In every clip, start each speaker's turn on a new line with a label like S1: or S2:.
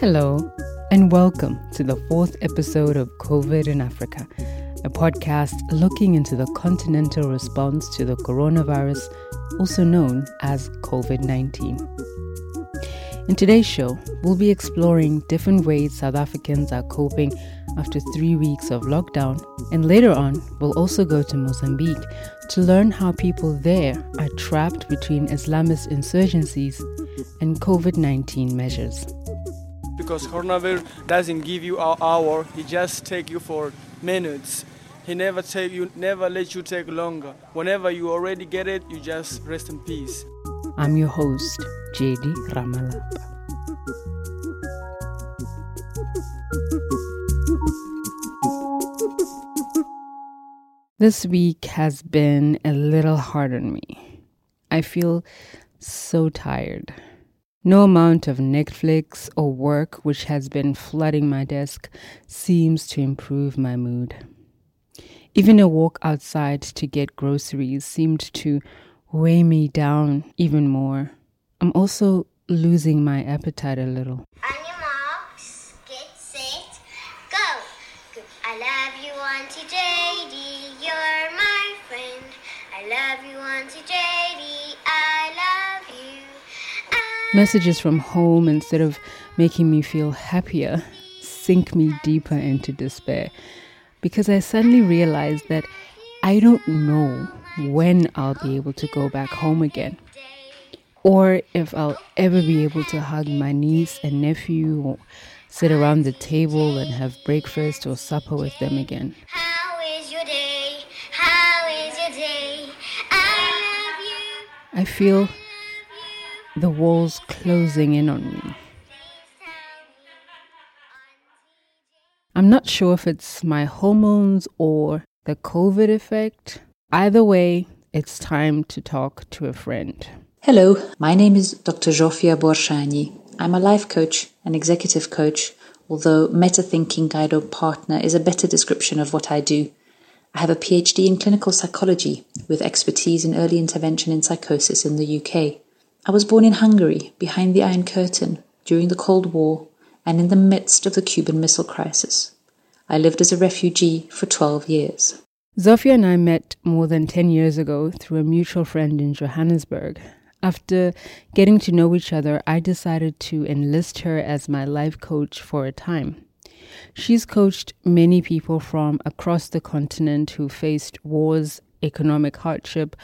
S1: Hello, and welcome to the fourth episode of COVID in Africa, a podcast looking into the continental response to the coronavirus, also known as COVID 19. In today's show, we'll be exploring different ways South Africans are coping after three weeks of lockdown, and later on, we'll also go to Mozambique to learn how people there are trapped between Islamist insurgencies and COVID 19 measures.
S2: Because coronavirus doesn't give you an hour, he just take you for minutes. He never take you, never let you take longer. Whenever you already get it, you just rest in peace.
S1: I'm your host, JD Ramalapa. This week has been a little hard on me. I feel so tired. No amount of Netflix or work which has been flooding my desk seems to improve my mood. Even a walk outside to get groceries seemed to weigh me down even more. I'm also losing my appetite a little. Messages from home, instead of making me feel happier, sink me deeper into despair because I suddenly realized that I don't know when I'll be able to go back home again or if I'll ever be able to hug my niece and nephew or sit around the table and have breakfast or supper with them again.
S3: How is your day? How is your day? I love you.
S1: I feel the walls closing in on me. I'm not sure if it's my hormones or the COVID effect. Either way, it's time to talk to a friend.
S4: Hello, my name is Dr. Zsofia Borshani. I'm a life coach and executive coach, although meta thinking guide or partner is a better description of what I do. I have a PhD in clinical psychology with expertise in early intervention in psychosis in the UK. I was born in Hungary, behind the Iron Curtain, during the Cold War, and in the midst of the Cuban Missile Crisis. I lived as a refugee for 12 years.
S1: Zsofia and I met more than 10 years ago through a mutual friend in Johannesburg. After getting to know each other, I decided to enlist her as my life coach for a time. She's coached many people from across the continent who faced wars, economic hardship,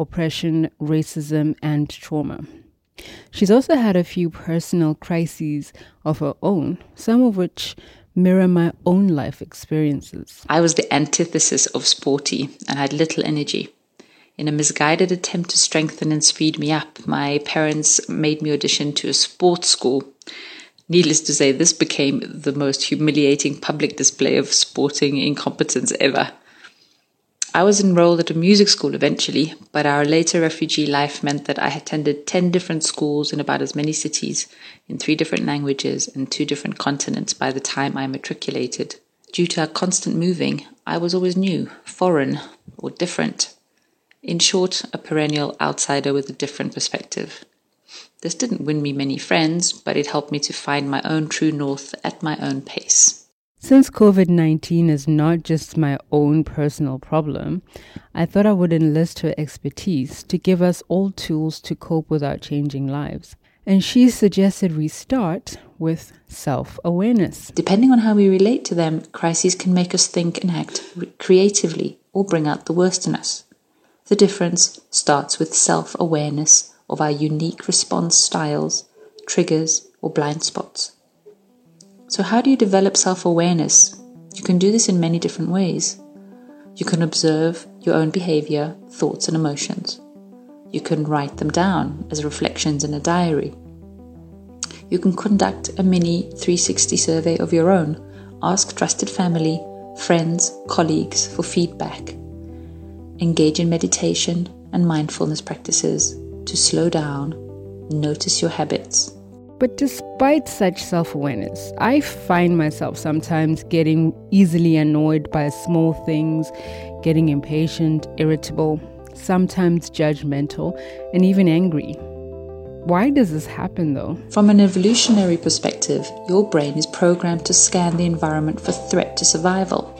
S1: oppression, racism, and trauma. She's also had a few personal crises of her own, some of which mirror my own life experiences.
S4: I was the antithesis of sporty and had little energy. In a misguided attempt to strengthen and speed me up, my parents made me audition to a sports school. Needless to say, this became the most humiliating public display of sporting incompetence ever. I was enrolled at a music school eventually, but our later refugee life meant that I attended 10 different schools in about as many cities, in three different languages and two different continents by the time I matriculated. Due to our constant moving, I was always new, foreign, or different. In short, a perennial outsider with a different perspective. This didn't win me many friends, but it helped me to find my own true north at my own pace.
S1: Since COVID 19 is not just my own personal problem, I thought I would enlist her expertise to give us all tools to cope with our changing lives. And she suggested we start with self awareness.
S4: Depending on how we relate to them, crises can make us think and act creatively or bring out the worst in us. The difference starts with self awareness of our unique response styles, triggers, or blind spots. So, how do you develop self awareness? You can do this in many different ways. You can observe your own behavior, thoughts, and emotions. You can write them down as reflections in a diary. You can conduct a mini 360 survey of your own. Ask trusted family, friends, colleagues for feedback. Engage in meditation and mindfulness practices to slow down, notice your habits,
S1: But despite such self awareness, I find myself sometimes getting easily annoyed by small things, getting impatient, irritable, sometimes judgmental, and even angry. Why does this happen though?
S4: From an evolutionary perspective, your brain is programmed to scan the environment for threat to survival.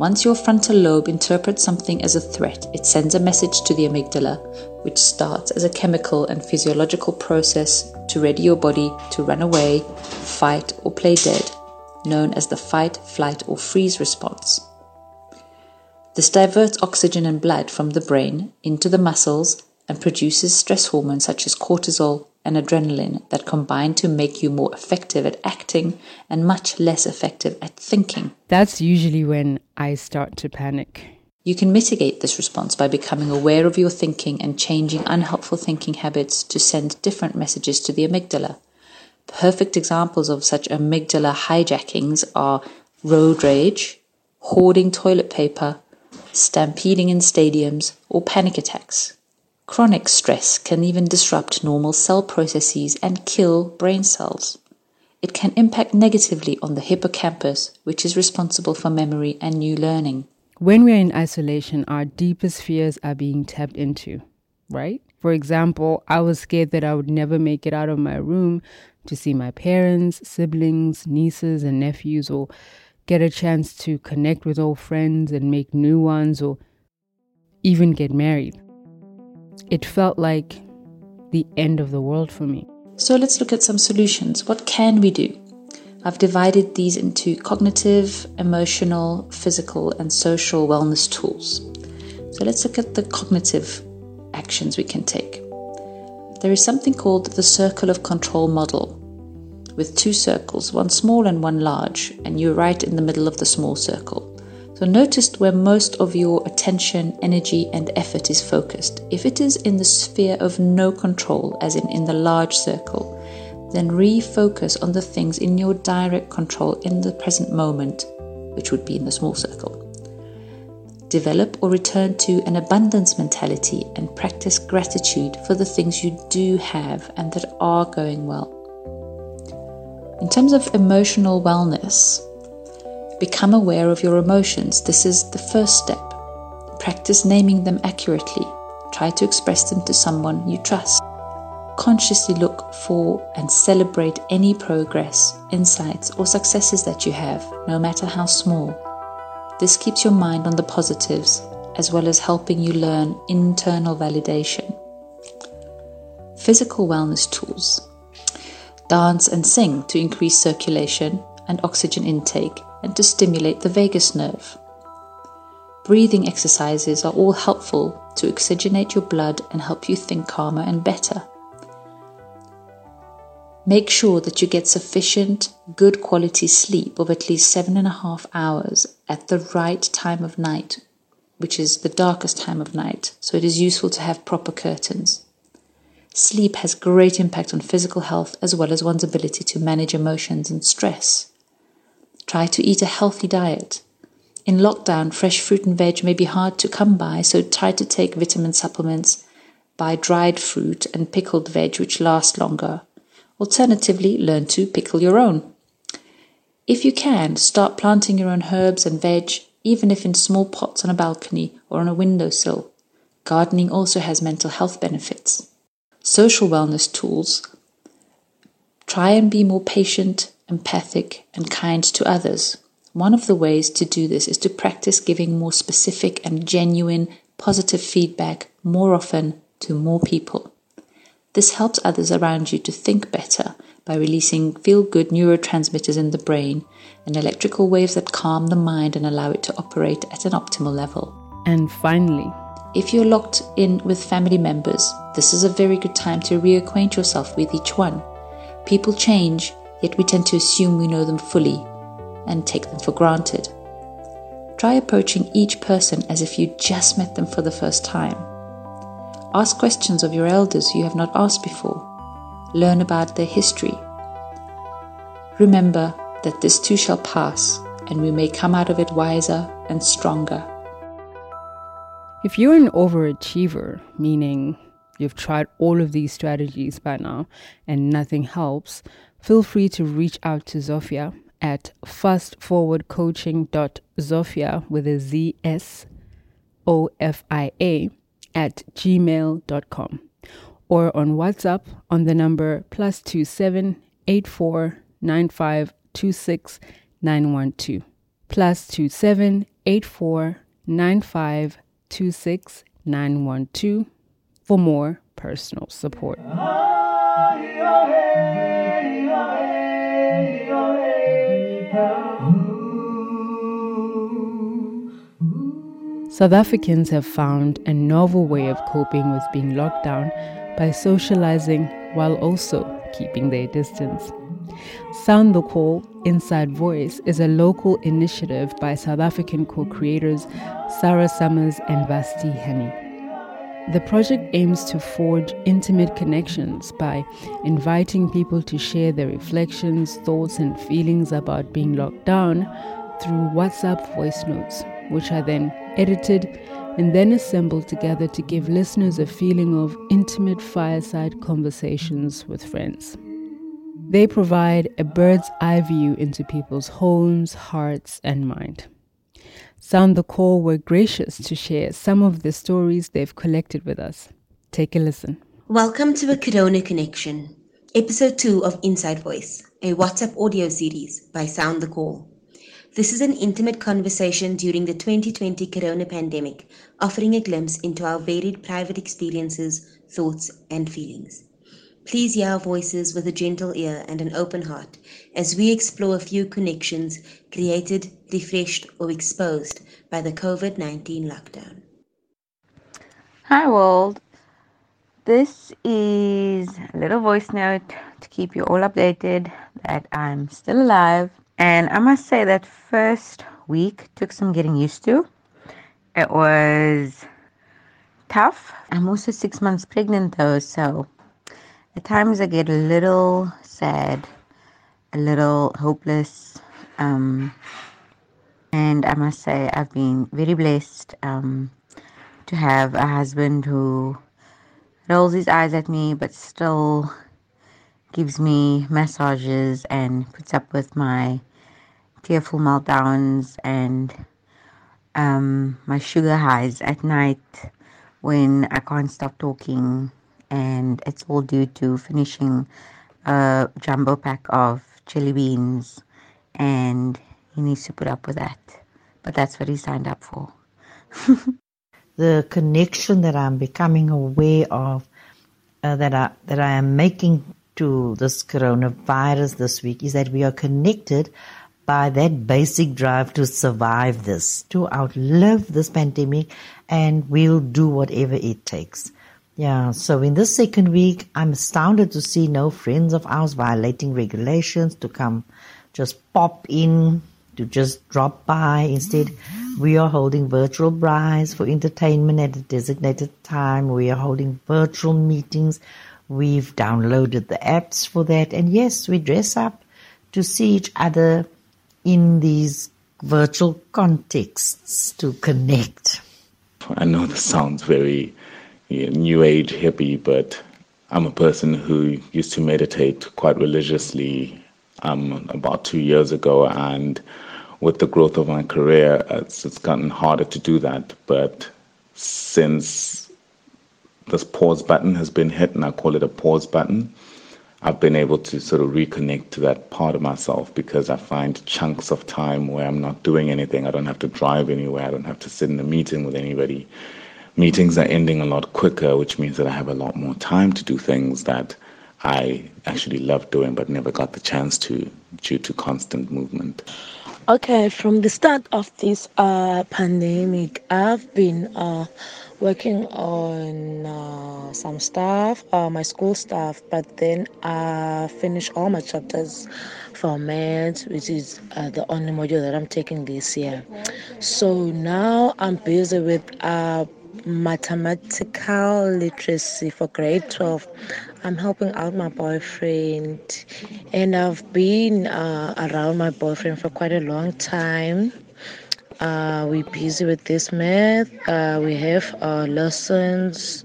S4: Once your frontal lobe interprets something as a threat, it sends a message to the amygdala, which starts as a chemical and physiological process to ready your body to run away, fight, or play dead, known as the fight, flight, or freeze response. This diverts oxygen and blood from the brain into the muscles and produces stress hormones such as cortisol and adrenaline that combine to make you more effective at acting and much less effective at thinking.
S1: That's usually when I start to panic.
S4: You can mitigate this response by becoming aware of your thinking and changing unhelpful thinking habits to send different messages to the amygdala. Perfect examples of such amygdala hijackings are road rage, hoarding toilet paper, stampeding in stadiums, or panic attacks. Chronic stress can even disrupt normal cell processes and kill brain cells. It can impact negatively on the hippocampus, which is responsible for memory and new learning.
S1: When we're in isolation, our deepest fears are being tapped into, right? For example, I was scared that I would never make it out of my room to see my parents, siblings, nieces, and nephews, or get a chance to connect with old friends and make new ones, or even get married it felt like the end of the world for me.
S4: So let's look at some solutions. What can we do? I've divided these into cognitive, emotional, physical, and social wellness tools. So let's look at the cognitive actions we can take. There is something called the circle of control model with two circles, one small and one large, and you're right in the middle of the small circle. So notice where most of your attention, energy, and effort is focused. If it is in the sphere of no control, as in in the large circle, then refocus on the things in your direct control in the present moment, which would be in the small circle. Develop or return to an abundance mentality and practice gratitude for the things you do have and that are going well. In terms of emotional wellness, Become aware of your emotions. This is the first step. Practice naming them accurately. Try to express them to someone you trust. Consciously look for and celebrate any progress, insights, or successes that you have, no matter how small. This keeps your mind on the positives, as well as helping you learn internal validation. Physical wellness tools dance and sing to increase circulation and oxygen intake and to stimulate the vagus nerve. Breathing exercises are all helpful to oxygenate your blood and help you think calmer and better. Make sure that you get sufficient, good quality sleep of at least seven and a half hours at the right time of night, which is the darkest time of night, so it is useful to have proper curtains. Sleep has great impact on physical health as well as one's ability to manage emotions and stress. Try to eat a healthy diet. In lockdown, fresh fruit and veg may be hard to come by, so try to take vitamin supplements. Buy dried fruit and pickled veg, which last longer. Alternatively, learn to pickle your own. If you can, start planting your own herbs and veg, even if in small pots on a balcony or on a windowsill. Gardening also has mental health benefits. Social wellness tools. Try and be more patient, empathic, and kind to others. One of the ways to do this is to practice giving more specific and genuine positive feedback more often to more people. This helps others around you to think better by releasing feel good neurotransmitters in the brain and electrical waves that calm the mind and allow it to operate at an optimal level.
S1: And finally,
S4: if you're locked in with family members, this is a very good time to reacquaint yourself with each one. People change yet we tend to assume we know them fully and take them for granted. Try approaching each person as if you just met them for the first time. Ask questions of your elders you have not asked before. Learn about their history. Remember that this too shall pass, and we may come out of it wiser and stronger.
S1: If you're an overachiever, meaning you've tried all of these strategies by now and nothing helps, feel free to reach out to Zsofia at fastforwardcoaching.zsofia with a Z S O F I A at gmail.com. or on WhatsApp on the number plus two seven eight four nine five two six nine one two plus two seven eight four nine five two six nine one two for more personal support. South Africans have found a novel way of coping with being locked down by socializing while also keeping their distance. Sound the Call Inside Voice is a local initiative by South African co creators Sarah Summers and Vasti Henny. The project aims to forge intimate connections by inviting people to share their reflections, thoughts, and feelings about being locked down through WhatsApp voice notes, which are then edited and then assembled together to give listeners a feeling of intimate fireside conversations with friends. They provide a bird's eye view into people's homes, hearts, and mind. Sound the Call were gracious to share some of the stories they've collected with us. Take a listen.
S5: Welcome to a Corona Connection, episode 2 of Inside Voice, a WhatsApp audio series by Sound the Call. This is an intimate conversation during the 2020 corona pandemic, offering a glimpse into our varied private experiences, thoughts, and feelings. Please hear our voices with a gentle ear and an open heart as we explore a few connections created, refreshed, or exposed by the COVID 19 lockdown.
S6: Hi, world. This is a little voice note to keep you all updated that I'm still alive and I must say that first week took some getting used to. It was tough. I'm also six months pregnant though, so at times I get a little sad, a little hopeless. Um, and I must say I've been very blessed um, to have a husband who rolls his eyes at me but still gives me massages and puts up with my tearful meltdowns and um, my sugar highs at night when I can't stop talking, and it's all due to finishing a jumbo pack of chili beans, and he needs to put up with that. But that's what he signed up for.
S7: the connection that I'm becoming aware of, uh, that I that I am making to this coronavirus this week, is that we are connected by that basic drive to survive this, to outlive this pandemic, and we'll do whatever it takes. Yeah, so in this second week, I'm astounded to see no friends of ours violating regulations to come just pop in, to just drop by. Instead, we are holding virtual braais for entertainment at a designated time. We are holding virtual meetings. We've downloaded the apps for that. And yes, we dress up to see each other in these virtual contexts to connect?
S8: I know this sounds very you know, new age hippie, but I'm a person who used to meditate quite religiously um, about two years ago, and with the growth of my career, it's, it's gotten harder to do that. But since this pause button has been hit, and I call it a pause button, I've been able to sort of reconnect to that part of myself because I find chunks of time where I'm not doing anything. I don't have to drive anywhere. I don't have to sit in a meeting with anybody. Meetings are ending a lot quicker, which means that I have a lot more time to do things that I actually love doing but never got the chance to due to constant movement.
S9: Okay, from the start of this uh, pandemic, I've been uh, working on uh, some stuff, uh, my school stuff, but then I finished all my chapters for maths, which is uh, the only module that I'm taking this year. So now I'm busy with uh, mathematical literacy for grade 12. I'm helping out my boyfriend, and I've been uh, around my boyfriend for quite a long time. Uh, we're busy with this math. Uh, we have our lessons,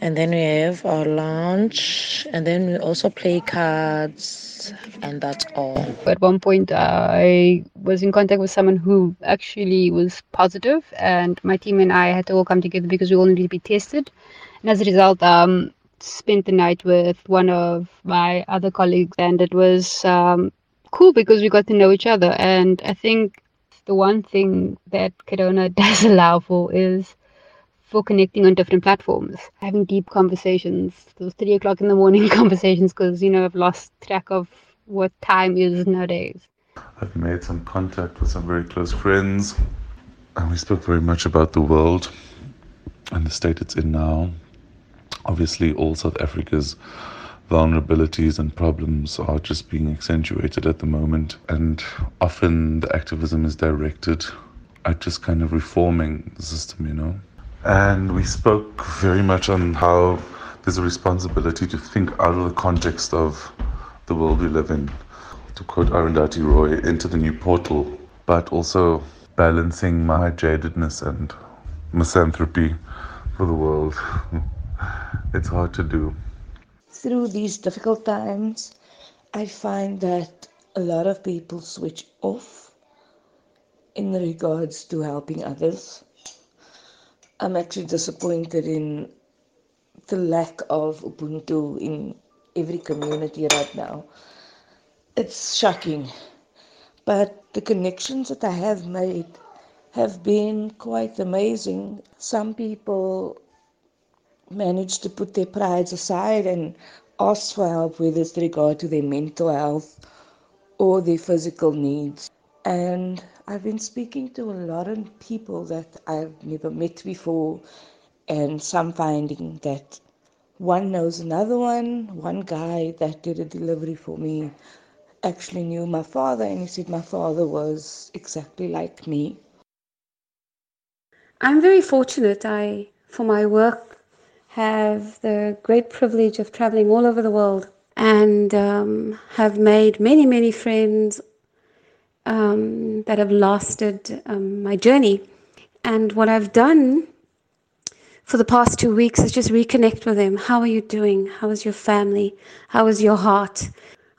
S9: and then we have our lunch, and then we also play cards, and that's all.
S10: At one point, I was in contact with someone who actually was positive, and my team and I had to all come together because we all needed to be tested. And as a result, um, spent the night with one of my other colleagues, and it was um, cool because we got to know each other. And I think the one thing that Corona does allow for is for connecting on different platforms, having deep conversations, those three o'clock in the morning conversations, because you know I've lost track of what time is nowadays.
S11: I've made some contact with some very close friends, and we spoke very much about the world and the state it's in now. Obviously, all South Africa's vulnerabilities and problems are just being accentuated at the moment, and often the activism is directed at just kind of reforming the system, you know. And we spoke very much on how there's a responsibility to think out of the context of the world we live in. To quote Arundhati Roy, into the new portal, but also balancing my jadedness and misanthropy for the world. it's hard to do.
S9: Through these difficult times, I find that a lot of people switch off in regards to helping others. I'm actually disappointed in the lack of Ubuntu in every community right now. It's shocking. But the connections that I have made have been quite amazing. Some people manage to put their prides aside and ask for help, with regard to their mental health or their physical needs. And I've been speaking to a lot of people that I've never met before, and some finding that one knows another one. One guy that did a delivery for me actually knew my father, and he said my father was exactly like me.
S12: I'm very fortunate. I, for my work, have the great privilege of traveling all over the world and um, have made many, many friends um, that have lasted um, my journey. And what I've done for the past two weeks is just reconnect with them. How are you doing? How is your family? How is your heart?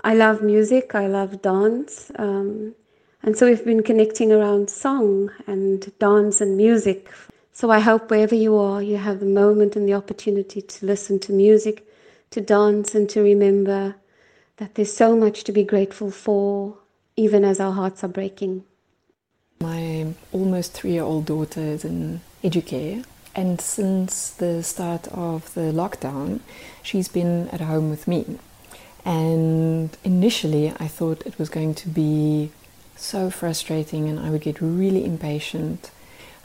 S12: I love music, I love dance. Um, and so we've been connecting around song and dance and music. So I hope wherever you are, you have the moment and the opportunity to listen to music, to dance, and to remember that there's so much to be grateful for, even as our hearts are breaking.
S13: My almost three year old daughter is in educare, and since the start of the lockdown, she's been at home with me. And initially, I thought it was going to be so frustrating and I would get really impatient.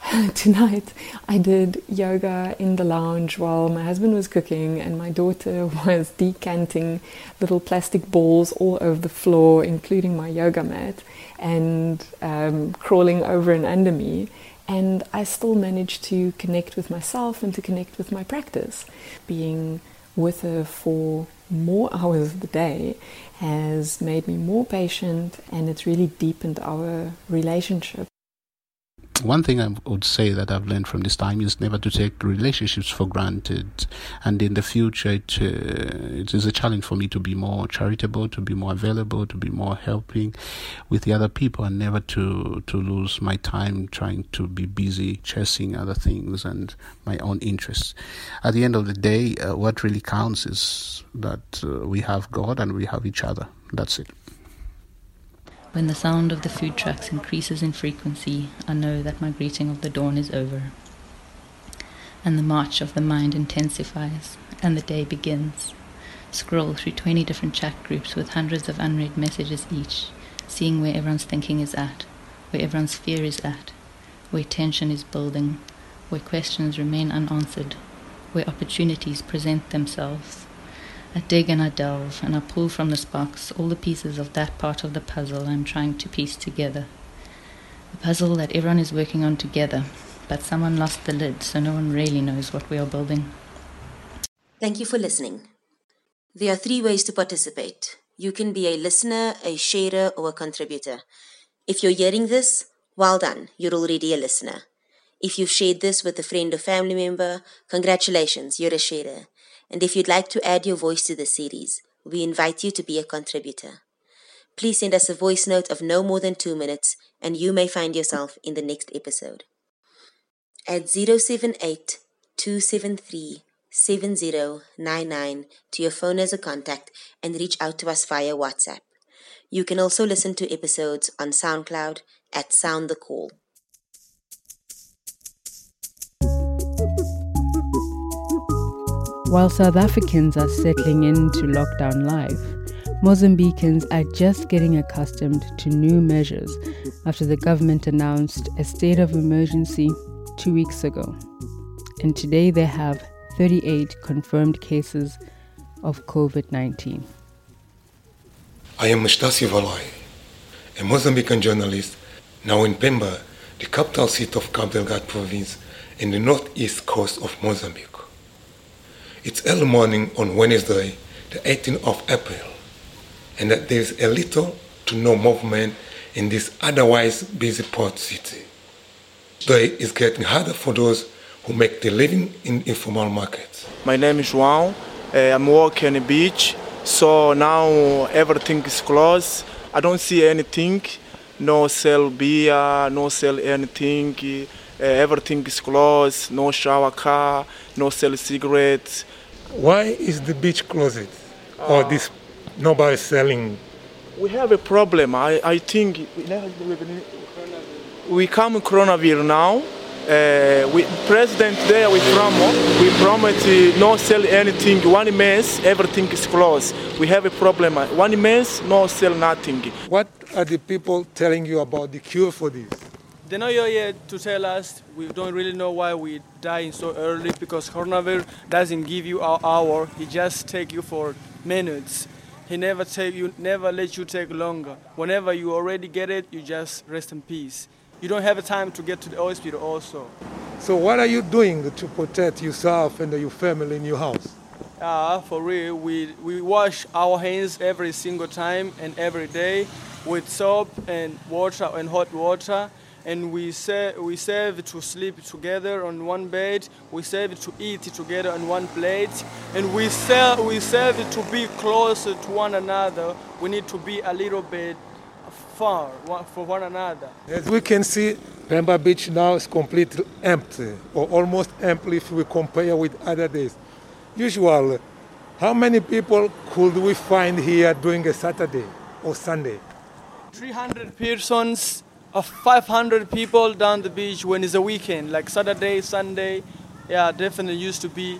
S13: Tonight, I did yoga in the lounge while my husband was cooking and my daughter was decanting little plastic balls all over the floor, including my yoga mat, and um, crawling over and under me. And I still managed to connect with myself and to connect with my practice, being with her for more hours of the day has made me more patient and it's really deepened our relationship.
S14: One thing I would say that I've learned from this time is never to take relationships for granted. And in the future, it, uh, it is a challenge for me to be more charitable, to be more available, to be more helping with the other people, and never to, to lose my time trying to be busy chasing other things and my own interests. At the end of the day, uh, what really counts is that uh, we have God and we have each other. That's it.
S15: When the sound of the food trucks increases in frequency, I know that my greeting of the dawn is over. And the march of the mind intensifies, and the day begins. Scroll through 20 different chat groups with hundreds of unread messages each, seeing where everyone's thinking is at, where everyone's fear is at, where tension is building, where questions remain unanswered, where opportunities present themselves I dig and I delve, and I pull from this box all the pieces of that part of the puzzle I'm trying to piece together. The puzzle that everyone is working on together, but someone lost the lid, so no one really knows what we are building.
S5: Thank you for listening. There are three ways to participate. You can be a listener, a sharer, or a contributor. If you're hearing this, well done, you're already a listener. If you've shared this with a friend or family member, congratulations, you're a sharer. And if you'd like to add your voice to the series, we invite you to be a contributor. Please send us a voice note of no more than two minutes, and you may find yourself in the next episode. At 078 273 7099 to your phone as a contact and reach out to us via WhatsApp. You can also listen to episodes on SoundCloud at Sound the Call.
S1: While South Africans are settling into lockdown life, Mozambicans are just getting accustomed to new measures after the government announced a state of emergency two weeks ago. And today they have 38 confirmed cases of COVID 19.
S16: I am Estacio Valoi, a Mozambican journalist now in Pemba, the capital seat of Cabo Delgado province in the northeast coast of Mozambique. It's early morning on Wednesday, the 18th of April, and that there is a little to no movement in this otherwise busy port city. Today is getting harder for those who make their living in informal markets.
S2: My name is João. Uh, I'm working on the beach, so now everything is closed. I don't see anything. No sell beer, no sell anything. Uh, everything is closed. No shower car, no sell cigarettes.
S16: Why is the beach closed? or this nobody selling?
S2: We have a problem. I, I think we come coronavirus now. Uh, we president there we promise we promise uh, no sell anything one month everything is closed we have a problem one month no sell nothing
S16: What are the people telling you about the cure for this?
S2: They're not here to tell us. We don't really know why we dying so early because coronavirus doesn't give you an hour. He just take you for minutes. He never take you, never let you take longer. Whenever you already get it, you just rest in peace. You don't have time to get to the hospital also.
S16: So what are you doing to protect yourself and your family in your house?
S2: Uh, for real, we, we wash our hands every single time and every day with soap and water and hot water. And we serve, we serve to sleep together on one bed. We serve to eat together on one plate. And we serve, we serve to be closer to one another. We need to be a little bit far one- for one another.
S16: As we can see, Pemba Beach now is completely empty, or almost empty if we compare with other days. Usually, how many people could we find here during a Saturday or Sunday?
S2: 300 persons, 500 people down the beach when it's a weekend, like Saturday, Sunday. Yeah, definitely used to be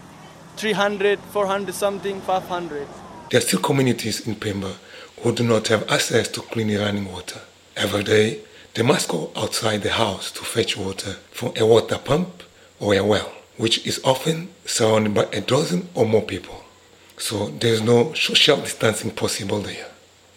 S2: 300, 400 something, 500.
S16: There are still communities in Pemba who do not have access to clean running water. Every day, they must go outside the house to fetch water from a water pump or a well, which is often surrounded by a dozen or more people. So there is no social distancing possible there.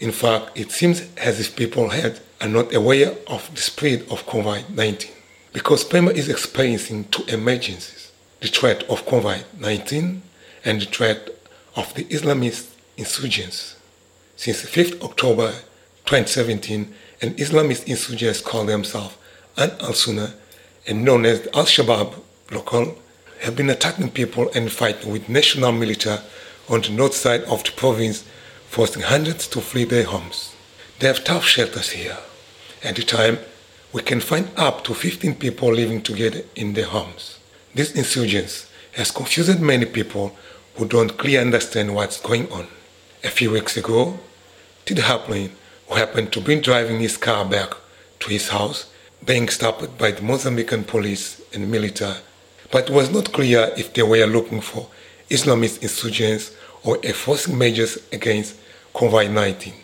S16: In fact, it seems as if people had are not aware of the spread of COVID-19 because Pemba is experiencing two emergencies, the threat of COVID-19 and the threat of the Islamist insurgents. Since 5th October 2017, an Islamist insurgents called themselves Ansar al-Sunnah and known as Al-Shabaab local have been attacking people and fighting with national military on the north side of the province, forcing hundreds to flee their homes. They have tough shelters here. At the time, we can find up to 15 people living together in their homes. This insurgents has confused many people who don't clearly understand what's going on. A few weeks ago, Tid Haplin, who happened to be driving his car back to his house, being stopped by the Mozambican police and military, but it was not clear if they were looking for Islamist insurgents or enforcing measures against COVID-19.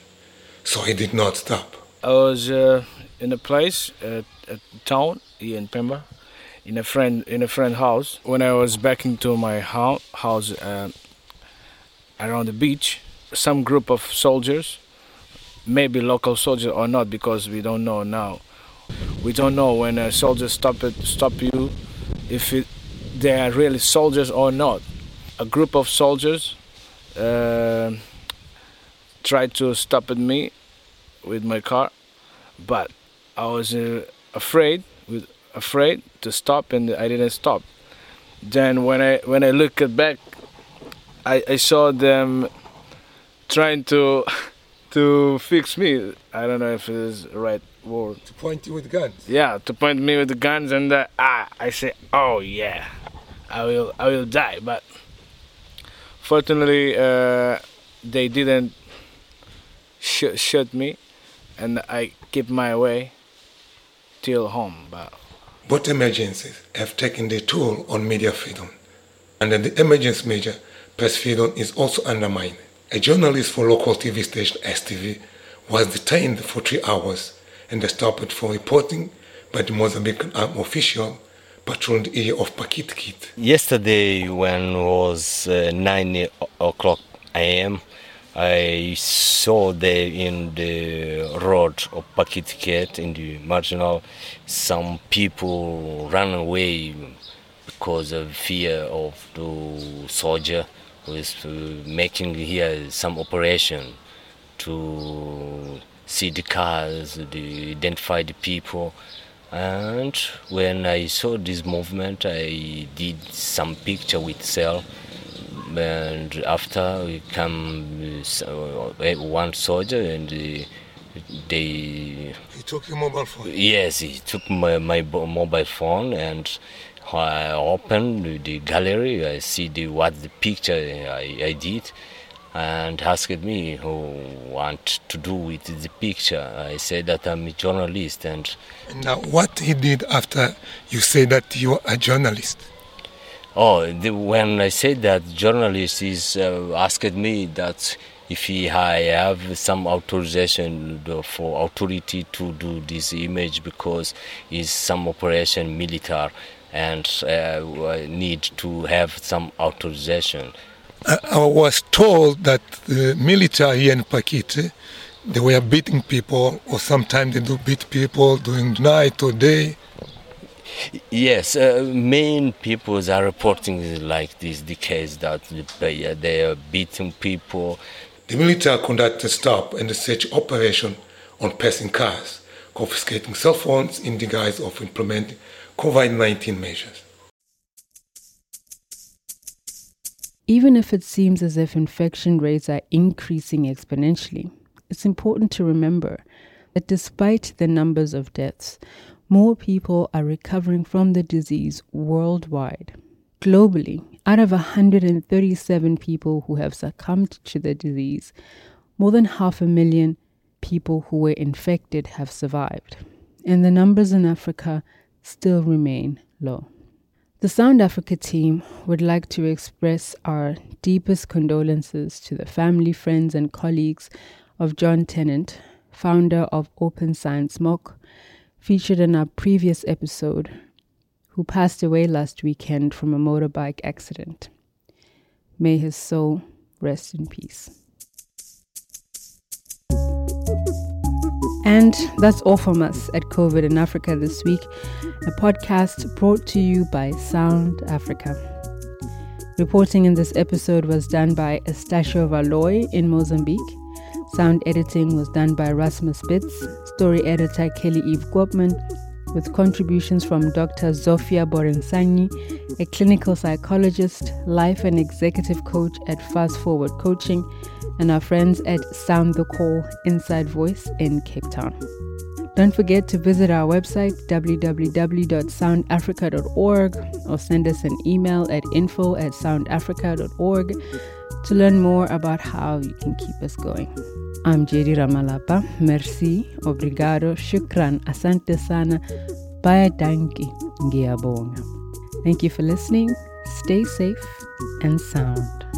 S16: So he did not stop.
S17: I was uh, in a place at, at town here in Pemba, in a friend in a friend house. When I was back into my hou- house uh, around the beach, some group of soldiers, maybe local soldiers or not, because we don't know now. We don't know when a soldier stop it, stop you, if it, they are really soldiers or not. A group of soldiers uh, tried to stop at me with my car, but I was uh, afraid, with afraid to stop, and I didn't stop. Then when I when I looked back, I, I saw them trying to to fix me. I don't know if it is the right word.
S16: To point you with guns.
S17: Yeah, to point me with the guns, and uh, ah, I say, oh yeah, I will I will die. But Fortunately, uh, they didn't sh- shoot me, and I keep my way till home. But
S16: Both emergencies have taken their toll on media freedom. Under the emergency measure, press freedom is also undermined. A journalist for local TV station STV was detained for three hours and stopped for reporting by the Mozambican armed official patrolling the area of Paquitequete.
S18: Yesterday, when it was uh, 9 o'clock a.m., I saw there in the road of Paquitequete in the marginal some people run away because of fear of the soldier who is uh, making here some operation to see the cars, to identify the people. And when I saw this movement, I did some picture with cell. And after we come uh, one soldier and uh, they
S16: He took your mobile phone.
S18: Yes, he took my, my mobile phone and I opened the gallery. I see the what the picture I, I did, and asked me who want to do with the picture. I said that I'm a journalist and
S16: Now, what he did after you say that you are a journalist?
S18: Oh, the, when I said that, journalist is uh, asked me that if he, I have some authorization for authority to do this image because it's some operation military and uh, need to have some authorization.
S16: I, I was told that the military here in Pakiti, they were beating people, or sometimes they do beat people during night or day.
S18: Yes, uh, main peoples are reporting like this, the case that they, they are beating people.
S16: The military conducted a stop and a search operation on passing cars, confiscating cell phones in the guise of implementing COVID 19 measures.
S1: Even if it seems as if infection rates are increasing exponentially, it's important to remember that despite the numbers of deaths, more people are recovering from the disease worldwide. Globally, out of 137 people who have succumbed to the disease, more than half a million people who were infected have survived. And the numbers in Africa still remain low. The Sound Africa team would like to express our deepest condolences to the family, friends, and colleagues of Jon Tennant, founder of Open Science MOOC, featured in our previous episode, who passed away last weekend from a motorbike accident. May his soul rest in peace. And that's all from us at COVID in Africa this week, a podcast brought to you by Sound Africa. Reporting in this episode was done by Estacio Valoi in Mozambique. Sound editing was done by Rasmus Bitz, story editor Kelly Eve Koopman, with contributions from Dr. Zsofia Borensani, a clinical psychologist, life and executive coach at Fast Forward Coaching, and our friends at Sound the Call Inside Voice in Cape Town. Don't forget to visit our website www.soundafrica.org or send us an email at info at soundafrica.org to learn more about how you can keep us going. I'm JD Ramalapa. Merci, obrigado, shukran, asante sana, baie dankie, ngiyabonga. Thank you for listening. Stay safe and sound.